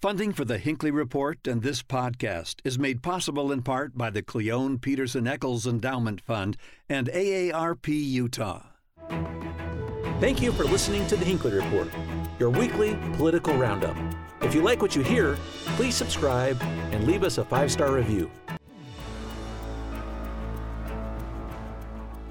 Funding for the Hinckley Report and this podcast is made possible in part by the Cleone Peterson Eccles Endowment Fund and AARP Utah. Thank you for listening to the Hinckley Report, your weekly political roundup. If you like what you hear, please subscribe and leave us a five star review.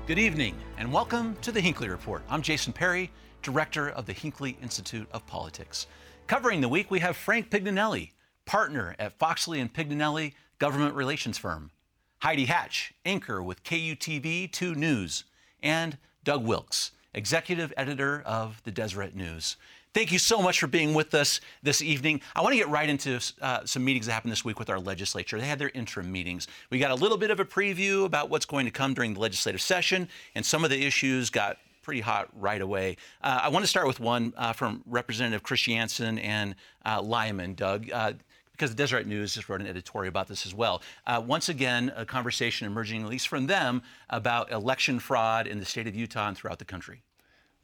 Good evening, and welcome to the Hinckley Report. I'm Jason Perry, director of the Hinckley Institute of Politics. Covering the week, we have Frank Pignanelli, partner at Foxley and Pignanelli Government Relations Firm, Heidi Hatch, anchor with KUTV 2 News, and Doug Wilks, executive editor of the Deseret News. Thank you so much for being with us this evening. I want to get right into uh, some meetings that happened this week with our legislature. They had their interim meetings. We got a little bit of a preview about what's going to come during the legislative session, and some of the issues got pretty hot right away. Uh, I want to start with one uh, from Representative Christiansen and uh, Lyman, Doug. Uh, because the Deseret News just wrote an editorial about this as well. Uh, once again, a conversation emerging, at least from them, about election fraud in the state of Utah and throughout the country.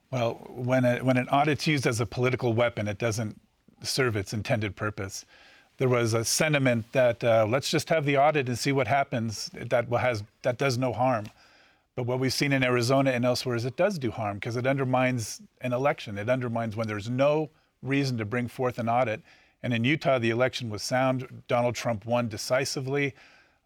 Well, when, a, when an audit's used as a political weapon, it doesn't serve its intended purpose. There was a sentiment that uh, let's just have the audit and see what happens. That has that does no harm. But what we've seen in Arizona and elsewhere is it does do harm because it undermines an election. It undermines when there's no reason to bring forth an audit. And in Utah, the election was sound. Donald Trump won decisively.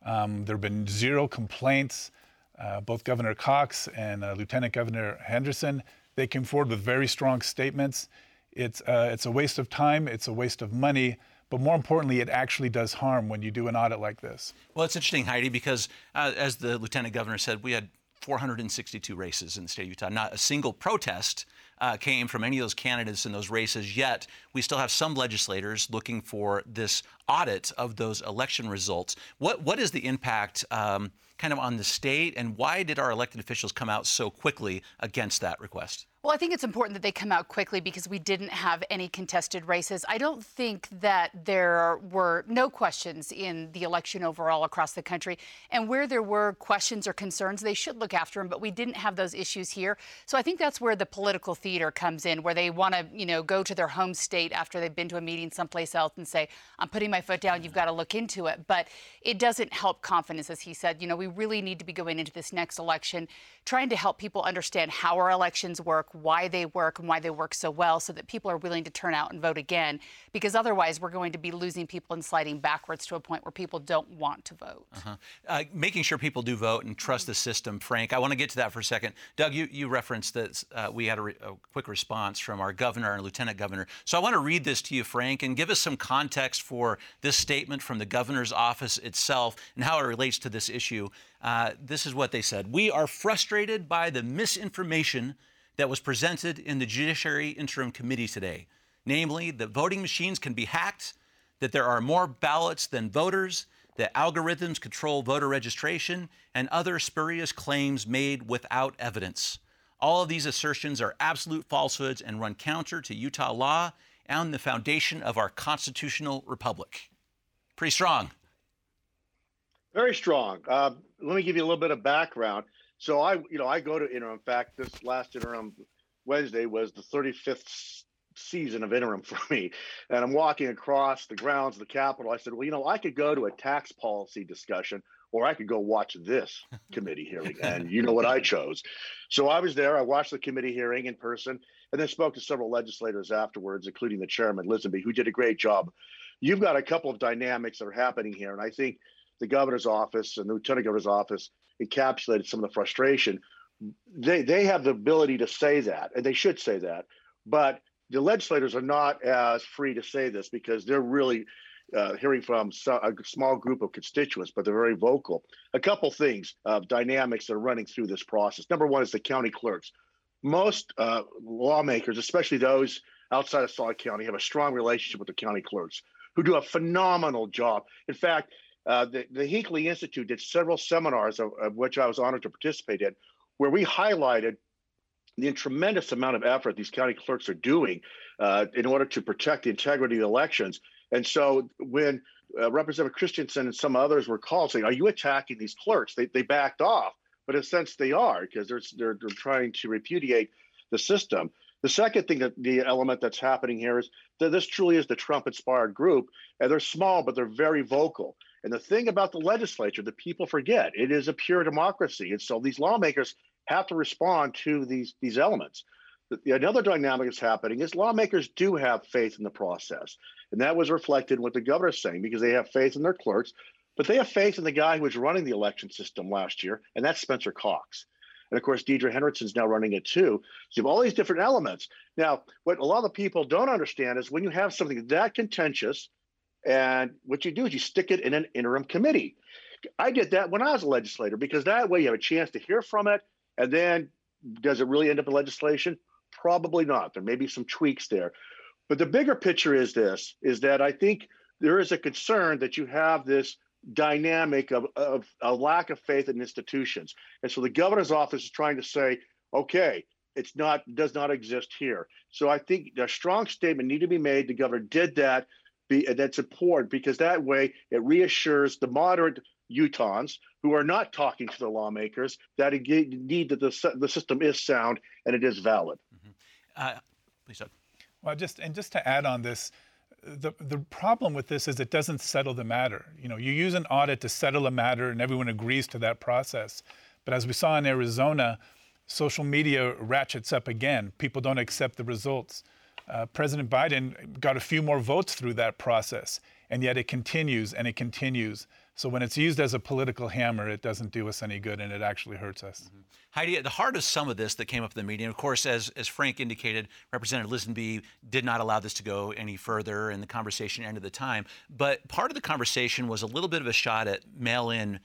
Um, there have been zero complaints. Uh, both Governor Cox and uh, Lieutenant Governor Henderson, they came forward with very strong statements. It's, uh, it's a waste of time, it's a waste of money, but more importantly, it actually does harm when you do an audit like this. Well, it's interesting, Heidi, because uh, as the Lieutenant Governor said, we had 462 races in the state of Utah. Not a single protest uh, came from any of those candidates in those races, yet we still have some legislators looking for this audit of those election results. What, what is the impact um, kind of on the state, and why did our elected officials come out so quickly against that request? Well, I think it's important that they come out quickly because we didn't have any contested races. I don't think that there were no questions in the election overall across the country. And where there were questions or concerns, they should look after them, but we didn't have those issues here. So I think that's where the political theater comes in, where they want to, you know, go to their home state after they've been to a meeting someplace else and say, I'm putting my foot down, you've got to look into it. But it doesn't help confidence, as he said. You know, we really need to be going into this next election trying to help people understand how our elections work why they work and why they work so well so that people are willing to turn out and vote again. Because otherwise, we're going to be losing people and sliding backwards to a point where people don't want to vote. Uh-huh. Uh, making sure people do vote and trust the system, Frank. I want to get to that for a second. Doug, you, you referenced that uh, we had a, re- a quick response from our governor and lieutenant governor. So I want to read this to you, Frank, and give us some context for this statement from the governor's office itself and how it relates to this issue. Uh, this is what they said We are frustrated by the misinformation that was presented in the Judiciary Interim Committee today, namely that voting machines can be hacked, that there are more ballots than voters, that algorithms control voter registration, and other spurious claims made without evidence. All of these assertions are absolute falsehoods and run counter to Utah law and the foundation of our constitutional republic. Pretty strong. Very strong. Uh, let me give you a little bit of background. So I, you know, I go to interim. In fact, this last interim Wednesday was the 35th season of interim for me. And I'm walking across the grounds of the Capitol. I said, well, you know, I could go to a tax policy discussion or I could go watch this committee hearing. And you know what I chose. So I was there. I watched the committee hearing in person and then spoke to several legislators afterwards, including the chairman, Lisonbee, who did a great job. You've got a couple of dynamics that are happening here. And I think the governor's office and the lieutenant governor's office encapsulated some of the frustration. They they have the ability to say that, and they should say that, but the legislators are not as free to say this because they're really uh, hearing from a small group of constituents, but they're very vocal. A couple things, of dynamics that are running through this process. Number one is the county clerks. Most uh, lawmakers, especially those outside of Sauk County, have a strong relationship with the county clerks who do a phenomenal job. In fact, uh, the, the Hinckley Institute did several seminars, of, of, which I was honored to participate in, where we highlighted the tremendous amount of effort these county clerks are doing uh, in order to protect the integrity of the elections. And so when uh, Representative Christiansen and some others were called saying, Are you attacking these clerks? They, they backed off, but in a sense they are because they're, they're, they're trying to repudiate the system. The second thing that the element that's happening here is that this truly is the Trump inspired group, and they're small, but they're very vocal. And the thing about the legislature that people forget, it is a pure democracy. And so these lawmakers have to respond to these, these elements. Another dynamic that's happening is lawmakers do have faith in the process. And that was reflected in what the governor governor's saying because they have faith in their clerks, but they have faith in the guy who was running the election system last year, and that's Spencer Cox. And of course, Deidre Henderson's now running it too. So you have all these different elements. Now, what a lot of people don't understand is when you have something that contentious, and what you do is you stick it in an interim committee. I did that when I was a legislator because that way you have a chance to hear from it. And then does it really end up in legislation? Probably not. There may be some tweaks there. But the bigger picture is this is that I think there is a concern that you have this dynamic of, of a lack of faith in institutions. And so the governor's office is trying to say, okay, it's not does not exist here. So I think a strong statement need to be made. The governor did that. Be, that's important because that way it reassures the moderate Utahns who are not talking to the lawmakers that need that the, the system is sound and it is valid. Mm-hmm. Uh, please, Well, just and just to add on this, the the problem with this is it doesn't settle the matter. You know, you use an audit to settle a matter, and everyone agrees to that process. But as we saw in Arizona, social media ratchets up again. People don't accept the results. Uh, President Biden got a few more votes through that process, and yet it continues and it continues. So when it's used as a political hammer, it doesn't do us any good and it actually hurts us. Mm-hmm. Heidi, at the heart of some of this that came up in the meeting, of course, as, as Frank indicated, Representative Lisonbee did not allow this to go any further and the conversation ended the time. But part of the conversation was a little bit of a shot at mail in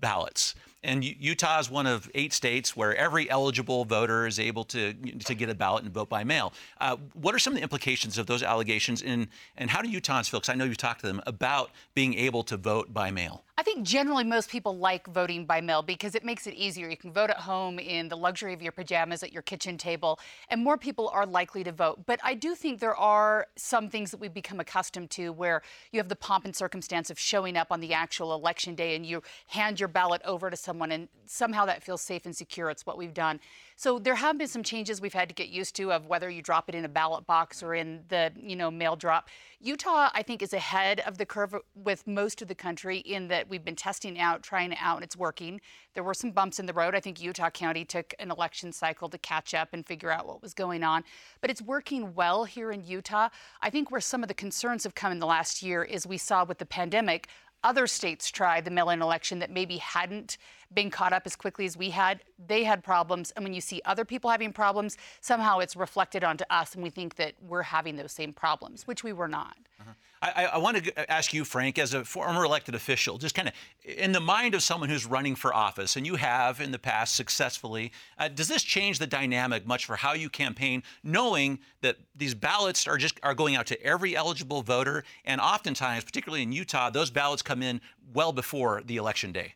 ballots. And Utah is one of eight states where every eligible voter is able to to get a ballot and vote by mail. Uh, what are some of the implications of those allegations, and and how do Utahns feel? Because I know you've talked to them about being able to vote by mail. I think generally most people like voting by mail because it makes it easier. You can vote at home in the luxury of your pajamas at your kitchen table, and more people are likely to vote. But I do think there are some things that we've become accustomed to where you have the pomp and circumstance of showing up on the actual election day and you hand your ballot over to someone, and somehow that feels safe and secure. It's what we've done. So there have been some changes we've had to get used to of whether you drop it in a ballot box or in the you know mail drop. Utah, I think, is ahead of the curve with most of the country in that we've been testing out, trying it out, and it's working. There were some bumps in the road. I think Utah County took an election cycle to catch up and figure out what was going on, but it's working well here in Utah. I think where some of the concerns have come in the last year is we saw with the pandemic other states tried the mail in election that maybe hadn't been caught up as quickly as we had. They had problems. And when you see other people having problems, somehow it's reflected onto us and we think that we're having those same problems, which we were not. Uh-huh. I, I, want to ask you, Frank, as a former elected official, just kind of in the mind of someone who's running for office, and you have in the past successfully, uh, does this change the dynamic much for how you campaign, knowing that these ballots are just are going out to every eligible voter, and oftentimes, particularly in Utah, those ballots come in well before the election day?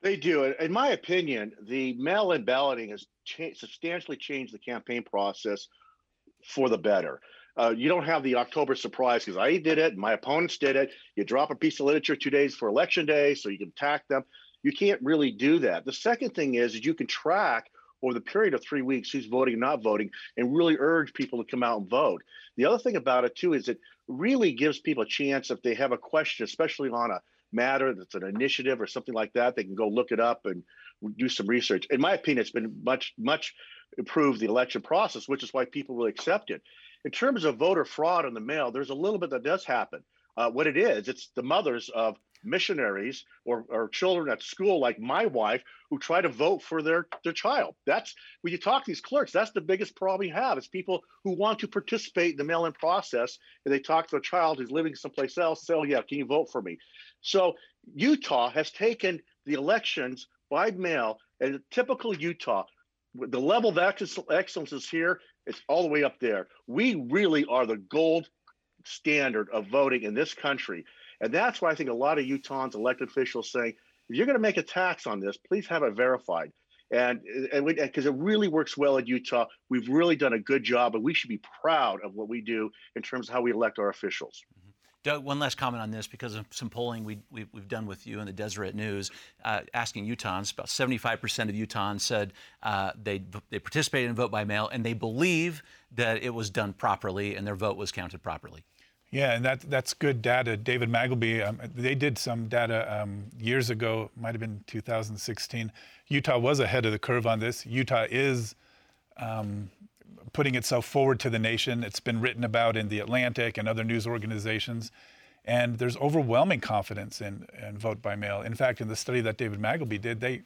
They do. In my opinion, the mail-in balloting has cha- substantially changed the campaign process for the better. Uh, you don't have the October surprise because I did it, my opponents did it. You drop a piece of literature two days for election day so you can attack them. You can't really do that. The second thing is, is you can track over the period of three weeks who's voting and not voting and really urge people to come out and vote. The other thing about it too is it really gives people a chance if they have a question, especially on a matter that's an initiative or something like that, they can go look it up and do some research. In my opinion, it's been much, much improved the election process, which is why people really accept it. In terms of voter fraud in the mail, there's a little bit that does happen. Uh, what it is, it's the mothers of missionaries or, or children at school, like my wife, who try to vote for their, their child. That's when you talk to these clerks, that's the biggest problem you have. It's people who want to participate in the mail in process and they talk to a child who's living someplace else, say, Oh, yeah, can you vote for me? So Utah has taken the elections by mail, and typical Utah, the level of excellence is here. It's all the way up there. We really are the gold standard of voting in this country. And that's why I think a lot of Utahns, elected officials, saying, if you're going to make a tax on this, please have it verified. And and because it really works well in Utah, we've really done a good job, and we should be proud of what we do in terms of how we elect our officials. Mm-hmm. Doug, one last comment on this because of some polling we, we, have done with you in the Deseret News, uh, asking Utahns. About 75% of Utahns said uh, they, they participated in vote by mail and they believe that it was done properly and their vote was counted properly. Yeah, and that, that's good data. David Magleby, um, they did some data um, years ago, might have been 2016. Utah was ahead of the curve on this. Utah is um, putting itself forward to the nation. It's been written about in The Atlantic and other news organizations. And there's overwhelming confidence in, in vote by mail. In fact, in the study that David Magleby did, they,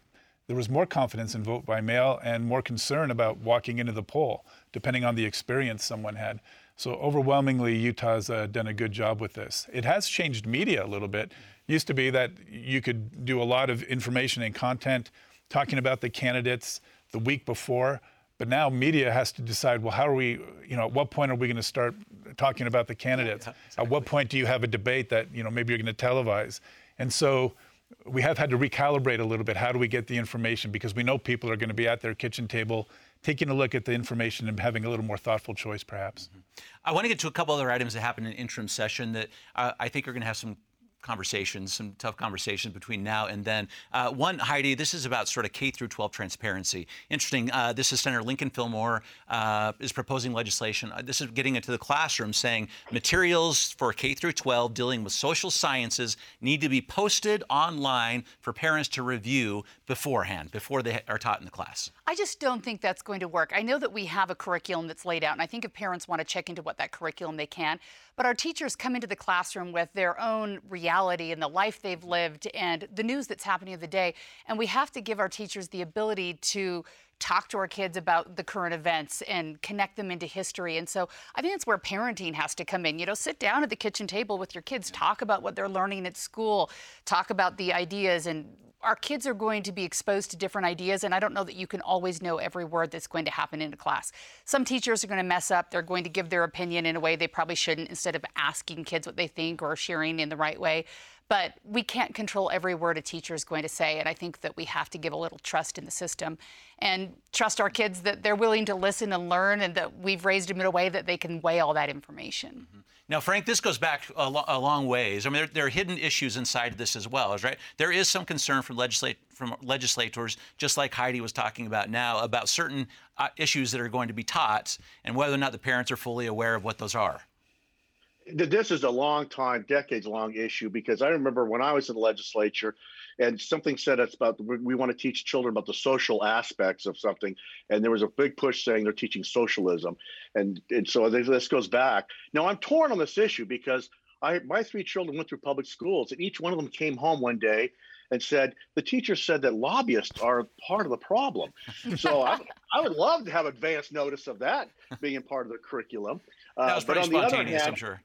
there was more confidence in vote by mail and more concern about walking into the poll, depending on the experience someone had. So overwhelmingly, Utah's uh, done a good job with this. It has changed media a little bit. It used to be that you could do a lot of information and content talking about the candidates the week before, but now media has to decide, well, how are we, you know, at what point are we going to start talking about the candidates? Yeah, exactly. At what point do you have a debate that, you know, maybe you're going to televise? And so we have had to recalibrate a little bit. How do we get the information? Because we know people are going to be at their kitchen table taking a look at the information and having a little more thoughtful choice, perhaps. Mm-hmm. I want to get to a couple other items that happened in interim session that uh, I think are going to have some conversations, some tough conversations between now and then. Uh, one, Heidi, this is about sort of K through 12 transparency. Interesting. Uh, this is Senator Lincoln Fillmore uh, is proposing legislation. Uh, this is getting into the classroom, saying materials for K through 12 dealing with social sciences need to be posted online for parents to review beforehand, before they are taught in the class. I just don't think that's going to work. I know that we have a curriculum that's laid out, and I think if parents want to check into what that curriculum, they can. But our teachers come into the classroom with their own reality and the life they've lived and the news that's happening of the day. And we have to give our teachers the ability to talk to our kids about the current events and connect them into history. And so I think that's where parenting has to come in. You know, sit down at the kitchen table with your kids, talk about what they're learning at school, talk about the ideas and our kids are going to be exposed to different ideas, and I don't know that you can always know every word that's going to happen in a class. Some teachers are going to mess up. They're going to give their opinion in a way they probably shouldn't instead of asking kids what they think or sharing in the right way. But we can't control every word a teacher is going to say, and I think that we have to give a little trust in the system and trust our kids that they're willing to listen and learn and that we've raised them in a way that they can weigh all that information. Mm-hmm. Now, Frank, this goes back a, lo- a long ways. I mean, there, there, are hidden issues inside of this as well, right? There is some concern from, from legislators, just like Heidi was talking about now, about certain uh, issues that are going to be taught and whether or not the parents are fully aware of what those are. This is a long time, decades long issue because I remember when I was in the legislature, and something said it's about we want to teach children about the social aspects of something and there was a big push saying they're teaching socialism. And and so this goes back. Now i'm torn on this issue because i my three children went through public schools and each one of them came home one day and said the teacher said that lobbyists are part of the problem. So I, I would love to have advance notice of that being part of the curriculum uh, that was pretty spontaneous i'm sure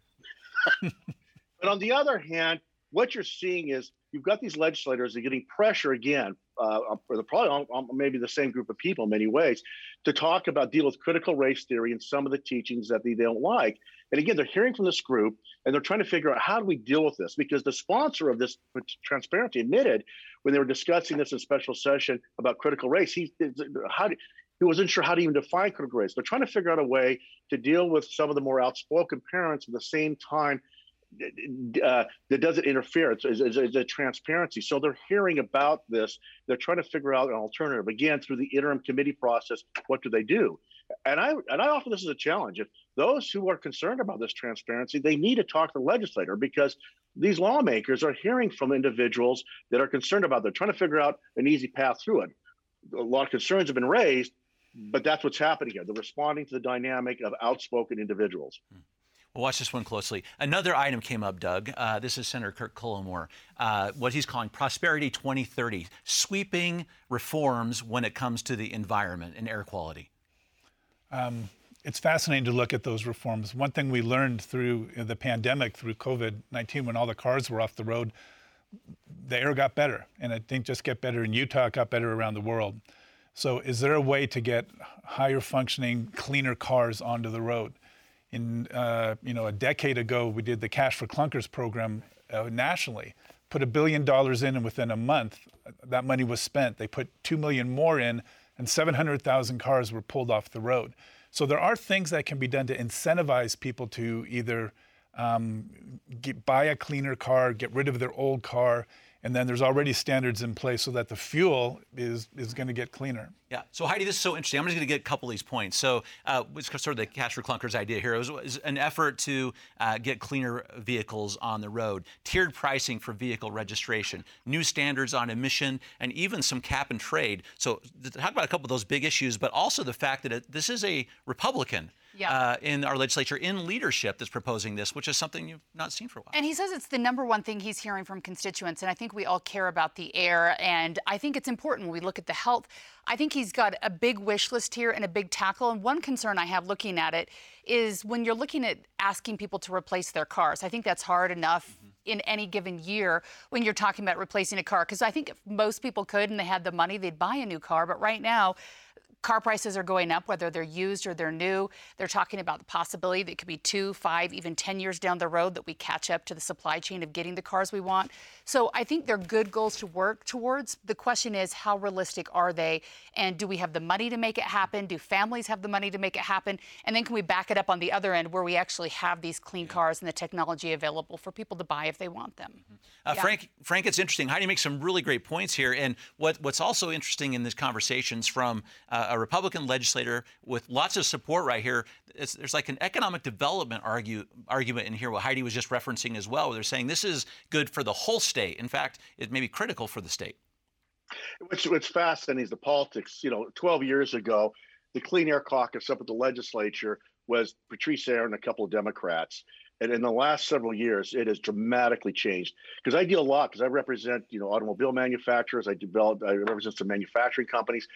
but on the other hand what you're seeing is you've got these legislators that are getting pressure again, uh, the probably on, on maybe the same group of people in many ways, to talk about deal with critical race theory and some of the teachings that they don't like. And again, they're hearing from this group and they're trying to figure out how do we deal with this because the sponsor of this transparency admitted when they were discussing this in special session about critical race, he how do, he wasn't sure how to even define critical race. They're trying to figure out a way to deal with some of the more outspoken parents at the same time uh, that doesn't interfere. It's, it's, it's, a transparency. So they're hearing about this. They're trying to figure out an alternative. Again, through the interim committee process, what do they do? And I and I offer this as a challenge. If those who are concerned about this transparency, they need to talk to the legislator because these lawmakers are hearing from individuals that are concerned about. They're trying to figure out an easy path through it. A lot of concerns have been raised, but that's what's happening here. They're responding to the dynamic of outspoken individuals. Hmm. Well, watch this one closely. Another item came up, Doug. Uh, this is Senator Kirk Cullimore. Uh, what he's calling Prosperity 2030, sweeping reforms when it comes to the environment and air quality. Um, it's fascinating to look at those reforms. One thing we learned through the pandemic, through COVID 19, when all the cars were off the road, the air got better. And I think just get better in Utah, got better around the world. So, is there a way to get higher functioning, cleaner cars onto the road? in uh, you know a decade ago we did the cash for clunkers program uh, nationally put a billion dollars in and within a month that money was spent they put 2 million more in and 700,000 cars were pulled off the road so there are things that can be done to incentivize people to either um, get, buy a cleaner car, get rid of their old car, and then there's already standards in place so that the fuel is is going to get cleaner. Yeah. So Heidi, this is so interesting. I'm just going to get a couple of these points. So uh, it's sort of the cash for clunkers idea here. It was, was an effort to uh, get cleaner vehicles on the road, tiered pricing for vehicle registration, new standards on emission, and even some cap and trade. So talk about a couple of those big issues, but also the fact that it, this is a Republican yeah. uh, in our legislature in leadership that's proposing this, which is something you've not seen for a while. And he says it's the number one thing he's hearing from constituents. And I think we all care about the air. And I think it's important when we look at the health. I think he's got a big wish list here and a big tackle. And one concern I have looking at it is when you're looking at asking people to replace their cars. I think that's hard enough. Mm-hmm in any given year when you're talking about replacing a car. Because I think if most people could and they had the money, they'd buy a new car. But right now, car prices are going up, whether they're used or they're new. They're talking about the possibility that it could be two, five, even 10 years down the road that we catch up to the supply chain of getting the cars we want. So I think they're good goals to work towards. The question is, how realistic are they? And do we have the money to make it happen? Do families have the money to make it happen? And then can we back it up on the other end where we actually have these clean cars and the technology available for people to buy if they want them? Mm-hmm. Uh, yeah. Frank, Frank, it's interesting. Heidi makes some really great points here. And what, what's also interesting in these conversations from uh, a Republican legislator with lots of support right here. It's, there's like an economic development argue, argument in here, what Heidi was just referencing as well. Where they're saying this is good for the whole state. In fact, it may be critical for the state. Which, what's fascinating is the politics. You know, 12 years ago, the Clean Air Caucus up at the legislature was Patrice Arent and a couple of Democrats. And in the last several years, it has dramatically changed. Because I deal a lot, because I represent, you know, automobile manufacturers. I develop, I represent some manufacturing companies,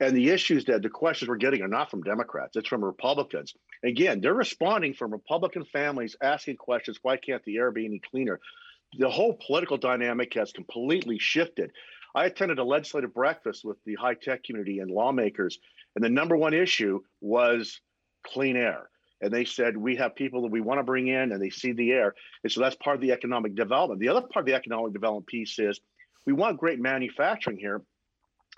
and the issues that the questions we're getting are not from Democrats; it's from Republicans. Again, they're responding from Republican families asking questions: Why can't the air be any cleaner? The whole political dynamic has completely shifted. I attended a legislative breakfast with the high tech community and lawmakers, and the number one issue was clean air and they said we have people that we want to bring in and they see the air. And so that's part of the economic development. The other part of the economic development piece is we want great manufacturing here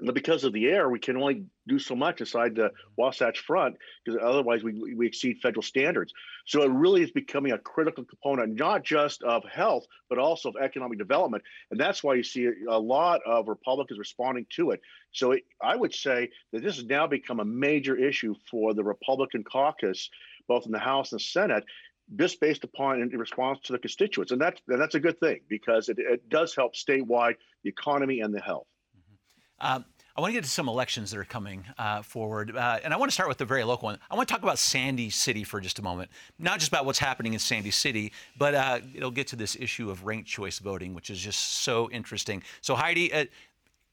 but because of the air we can only do so much inside the wasatch front because otherwise we, we exceed federal standards. So it really is becoming a critical component not just of health but also of economic development. And that's why you see a lot of republicans responding to it. So it, i would say that this has now become a major issue for the republican caucus both in the House and Senate, just based upon in response to the constituents. And that's, and that's a good thing because it, it does help statewide the economy and the health. Mm-hmm. Um, I want to get to some elections that are coming uh, forward. Uh, and I want to start with the very local one. I want to talk about Sandy City for just a moment. Not just about what's happening in Sandy City, but uh, it'll get to this issue of ranked choice voting, which is just so interesting. So, Heidi, uh,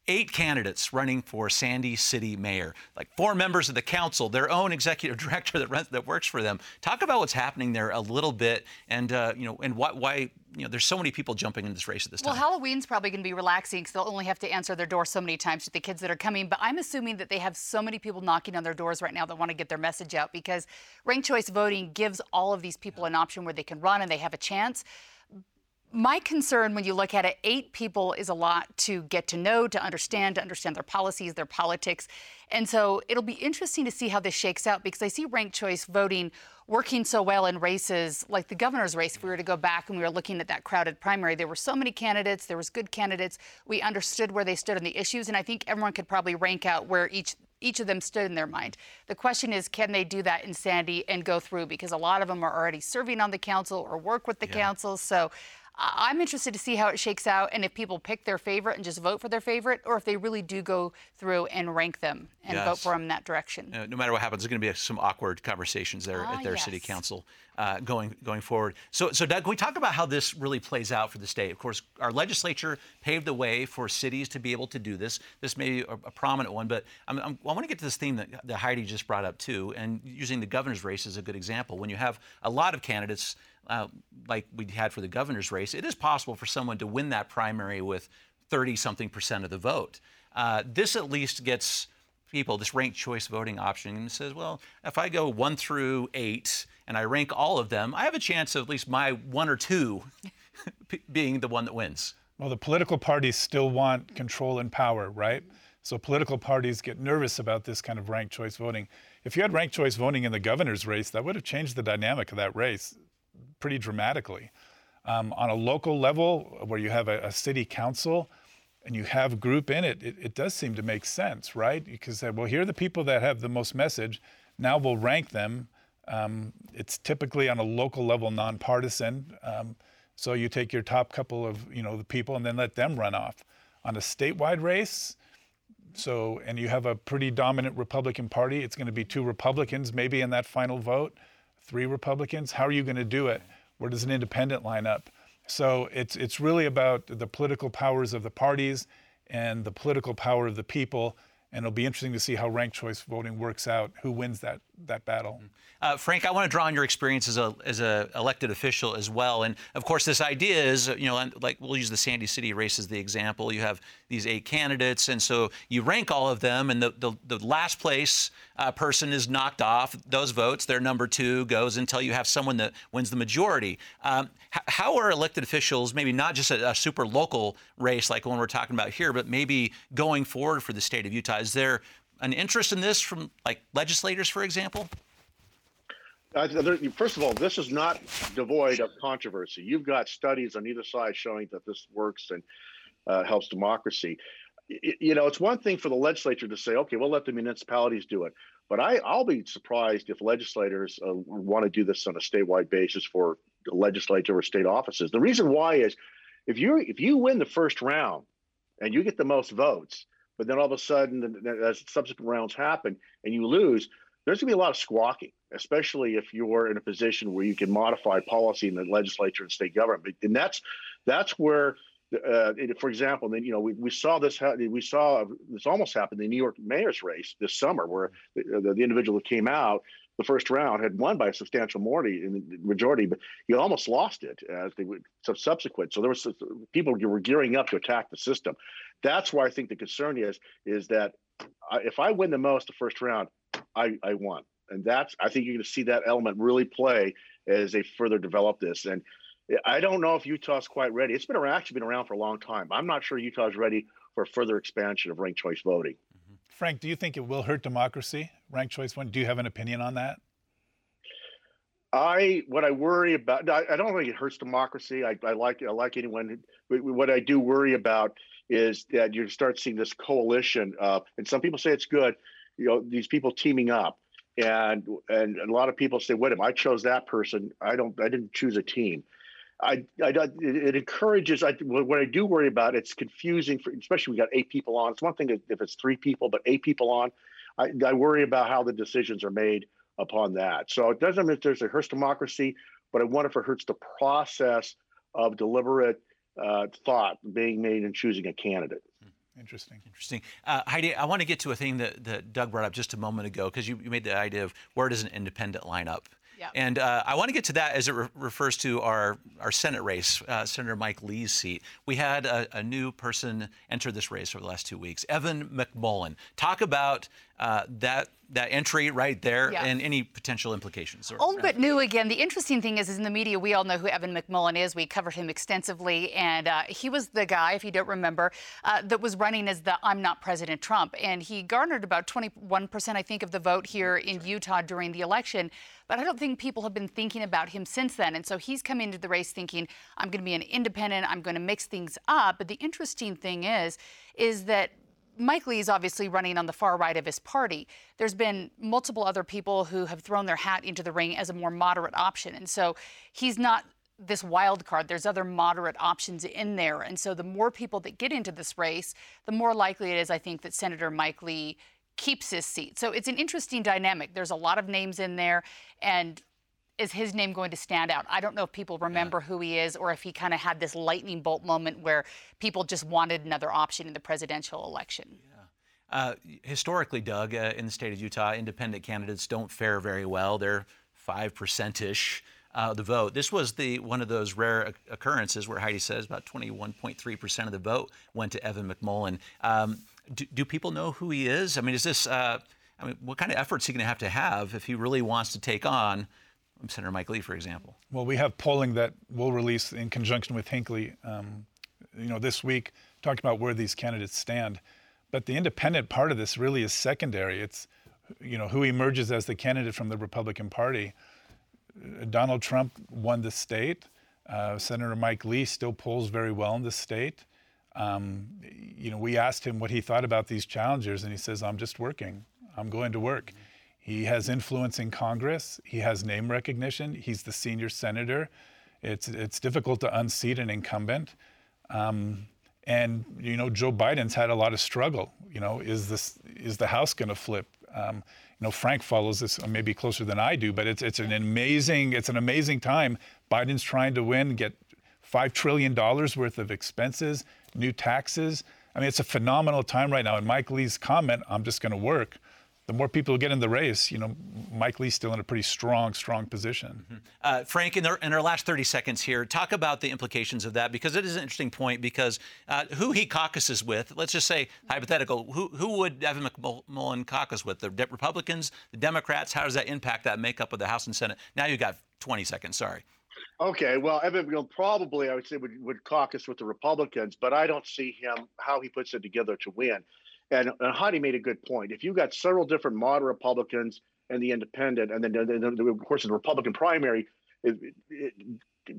eight candidates running for Sandy City Mayor, like four members of the council, their own executive director that runs, that works for them. Talk about what's happening there a little bit, and uh, you know, and why, why you know, there's so many people jumping into this race at this time. Well, Halloween's probably going to be relaxing because they'll only have to answer their door so many times to the kids that are coming. But I'm assuming that they have so many people knocking on their doors right now that want to get their message out because ranked choice voting gives all of these people an option where they can run and they have a chance my concern when you look at it, eight people is a lot to get to know, to understand, to understand their policies, their politics. And so it'll be interesting to see how this shakes out because I see ranked choice voting working so well in races like the governor's race. If we were to go back and we were looking at that crowded primary, there were so many candidates, there was good candidates. We understood where they stood on the issues, and I think everyone could probably rank out where each each of them stood in their mind. The question is, can they do that in Sandy and go through? Because a lot of them are already serving on the council or work with the yeah. council. So I'm interested to see how it shakes out and if people pick their favorite and just vote for their favorite, or if they really do go through and rank them and yes. vote for them in that direction. Uh, no matter what happens, there's going to be some awkward conversations there ah, at their yes. city council uh, going going forward. So, so Doug, can we talk about how this really plays out for the state? Of course, our legislature paved the way for cities to be able to do this. This may be a, a prominent one, but I'm, I'm, i want to get to this theme that, that Heidi just brought up too, and using the governor's race as a good example. When you have a lot of candidates uh, like we had for the governor's race, it is possible for someone to win that primary with 30 something percent of the vote. Uh, this at least gets people this ranked choice voting option and says, well, if I go one through eight and I rank all of them, I have a chance of at least my one or two being the one that wins. Well, the political parties still want control and power, right? So political parties get nervous about this kind of ranked choice voting. If you had ranked choice voting in the governor's race, that would have changed the dynamic of that race pretty dramatically. Um, on a local level, where you have a, a, city council and you have group in it, it, it does seem to make sense, right? Because, well, here are the people that have the most message. Now we'll rank them. Um, it's typically on a local level, nonpartisan. Um, so you take your top couple of, you know, the people and then let them run off. On a statewide race, so, and you have a pretty dominant Republican Party. It's going to be two Republicans maybe in that final vote, three Republicans. How are you going to do it? Where does an independent line up? So it's it's really about the political powers of the parties and the political power of the people and it'll be interesting to see how ranked choice voting works out, who wins that that battle. Uh, Frank, I want to draw on your experience as a as a elected official as well, and of course, this idea is you know like we'll use the Sandy City race as the example. You have these eight candidates, and so you rank all of them, and the the, the last place uh, person is knocked off those votes. Their number two goes until you have someone that wins the majority. Um, how are elected officials, maybe not just a, a super local race like one we're talking about here, but maybe going forward for the state of Utah? Is there an interest in this from like legislators, for example? First of all, this is not devoid of controversy. You've got studies on either side showing that this works and uh, helps democracy. You know, it's one thing for the legislature to say, okay, we'll let the municipalities do it. But I, I'll be surprised if legislators uh, want to do this on a statewide basis for legislature or state offices. The reason why is if you if you win the first round and you get the most votes, but then all of a sudden, as subsequent rounds happen and you lose, there's going to be a lot of squawking, especially if you're in a position where you can modify policy in the legislature and state government. And that's that's where, uh, for example, then you know we, we saw this we saw this almost happen in the New York mayor's race this summer, where the, the, the individual that came out the first round had won by a substantial majority, but he almost lost it as they were subsequent. So there was people were gearing up to attack the system. That's where I think the concern is is that if I win the most the first round, I, I won, and that's I think you're going to see that element really play as they further develop this. And I don't know if Utah's quite ready. It's been around, actually been around for a long time. I'm not sure Utah's ready for further expansion of ranked choice voting. Frank, do you think it will hurt democracy, ranked choice one? Do you have an opinion on that? I what I worry about. I, I don't think it hurts democracy. I, I like I like anyone. what I do worry about is that you start seeing this coalition and some people say it's good. You know, these people teaming up, and and a lot of people say, "Wait a minute, I chose that person. I don't. I didn't choose a team." I, I it encourages. I what I do worry about it's confusing for especially we got eight people on. It's one thing if it's three people, but eight people on. I, I worry about how the decisions are made upon that. So it doesn't mean there's a hurts democracy, but I wonder if it hurts the process of deliberate uh, thought being made in choosing a candidate. Hmm, interesting. Interesting. Uh, Heidi, I want to get to a thing that, that Doug brought up just a moment ago because you, you made the idea of where does an independent line up? Yeah. And uh, I want to get to that as it re- refers to our, our Senate race, uh, Senator Mike Lee's seat. We had a, a, new person enter this race over the last two weeks, Evan McMullin. Talk about uh, that that entry right there yeah. and any potential implications. Or, Old but new again. The interesting thing is, is in the media, we all know who Evan McMullin is. We covered him extensively, and uh, he was the guy, if you don't remember, uh, that was running as the "I'm not President Trump," and he garnered about 21 percent, I think, of the vote here in Utah during the election. But I don't think people have been thinking about him since then. And so he's come into the race thinking, I'm going to be an independent, I'm going to mix things up. But the interesting thing is, is that Mike Lee is obviously running on the far right of his party. There's been multiple other people who have thrown their hat into the ring as a more moderate option. And so he's not this wild card. There's other moderate options in there. And so the more people that get into this race, the more likely it is, I think, that Senator Mike Lee keeps his seat. So it's an interesting dynamic. There's a lot of names in there. And is his name going to stand out? I don't know if people remember yeah. who he is or if he kind of had this lightning bolt moment where people just wanted another option in the presidential election. Yeah. Uh, historically, Doug, uh, in the state of Utah, independent candidates don't fare very well. They're five percent ish uh, the vote. This was the one of those rare occurrences where Heidi says about 21.3 percent of the vote went to Evan McMullin. Um, do, do, people know who he is? I mean, is this? Uh, I mean, what kind of efforts he going to have to have if he really wants to take on? Senator Mike Lee, for example? Well, we have polling that we'll release in conjunction with Hinckley, um, you know, this week, talking about where these candidates stand. But the independent part of this really is secondary. It's, you know, who emerges as the candidate from the Republican Party. Donald Trump won the state. Uh, Senator Mike Lee still polls very well in the state. Um, you know, we asked him what he thought about these challengers, and he says, "I'm just working. I'm going to work." He has influence in Congress. He has name recognition. He's the senior senator. It's it's difficult to unseat an incumbent. Um, and you know, Joe Biden's had a lot of struggle. You know, is this is the House going to flip? Um, you know, Frank follows this maybe closer than I do, but it's it's an amazing it's an amazing time. Biden's trying to win, get five trillion dollars worth of expenses, new taxes. I mean, it's a phenomenal time right now. And Mike Lee's comment, "I'm just going to work," the more people who get in the race, you know, Mike Lee's still in a pretty strong, strong position. Mm-hmm. Uh, Frank, in our, in our last 30 seconds here, talk about the implications of that because it is an interesting point. Because uh, who he caucuses with, let's just say hypothetical, who who would Evan McMullin caucus with? The Republicans, the Democrats? How does that impact that makeup of the House and Senate? Now you've got 20 seconds. Sorry. Okay, well, Evan McMullin probably, I would say, would, would caucus with the Republicans, but I don't see him how he puts it together to win. And, and Heidi made a good point. If you've got several different moderate Republicans and the independent, and then, of course, the Republican primary, it, it,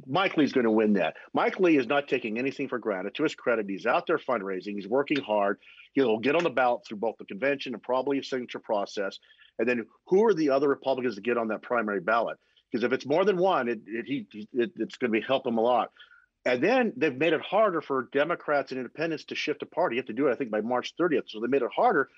Mike Lee's going to win that. Mike Lee is not taking anything for granted. To his credit, he's out there fundraising. He's working hard. He'll get on the ballot through both the convention and probably a signature process. And then who are the other Republicans to get on that primary ballot? Because if it's more than one, it, it, he, it, it's going to be help him a lot. And then they've made it harder for Democrats and independents to shift a party. You have to do it, I think, by March 30th. So they made it harder,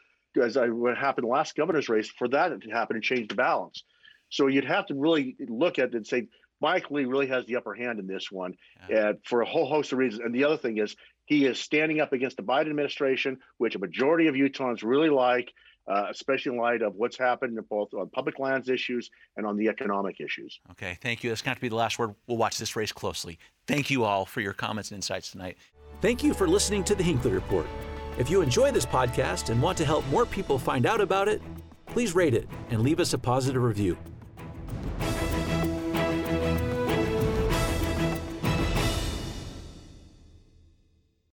as I, what happened last governor's race, for that to happen and change the balance. So you'd have to really look at it and say, Mike Lee really has the upper hand in this one yeah. and for a whole host of reasons. And the other thing is, he is standing up against the Biden administration, which a majority of Utahns really like uh, especially in light of what's happened both on public lands issues and on the economic issues. Okay, thank you. That's going to be the last word. We'll watch this race closely. Thank you all for your comments and insights tonight. Thank you for listening to the Hinckley Report. If you enjoy this podcast and want to help more people find out about it, please rate it and leave us a positive review.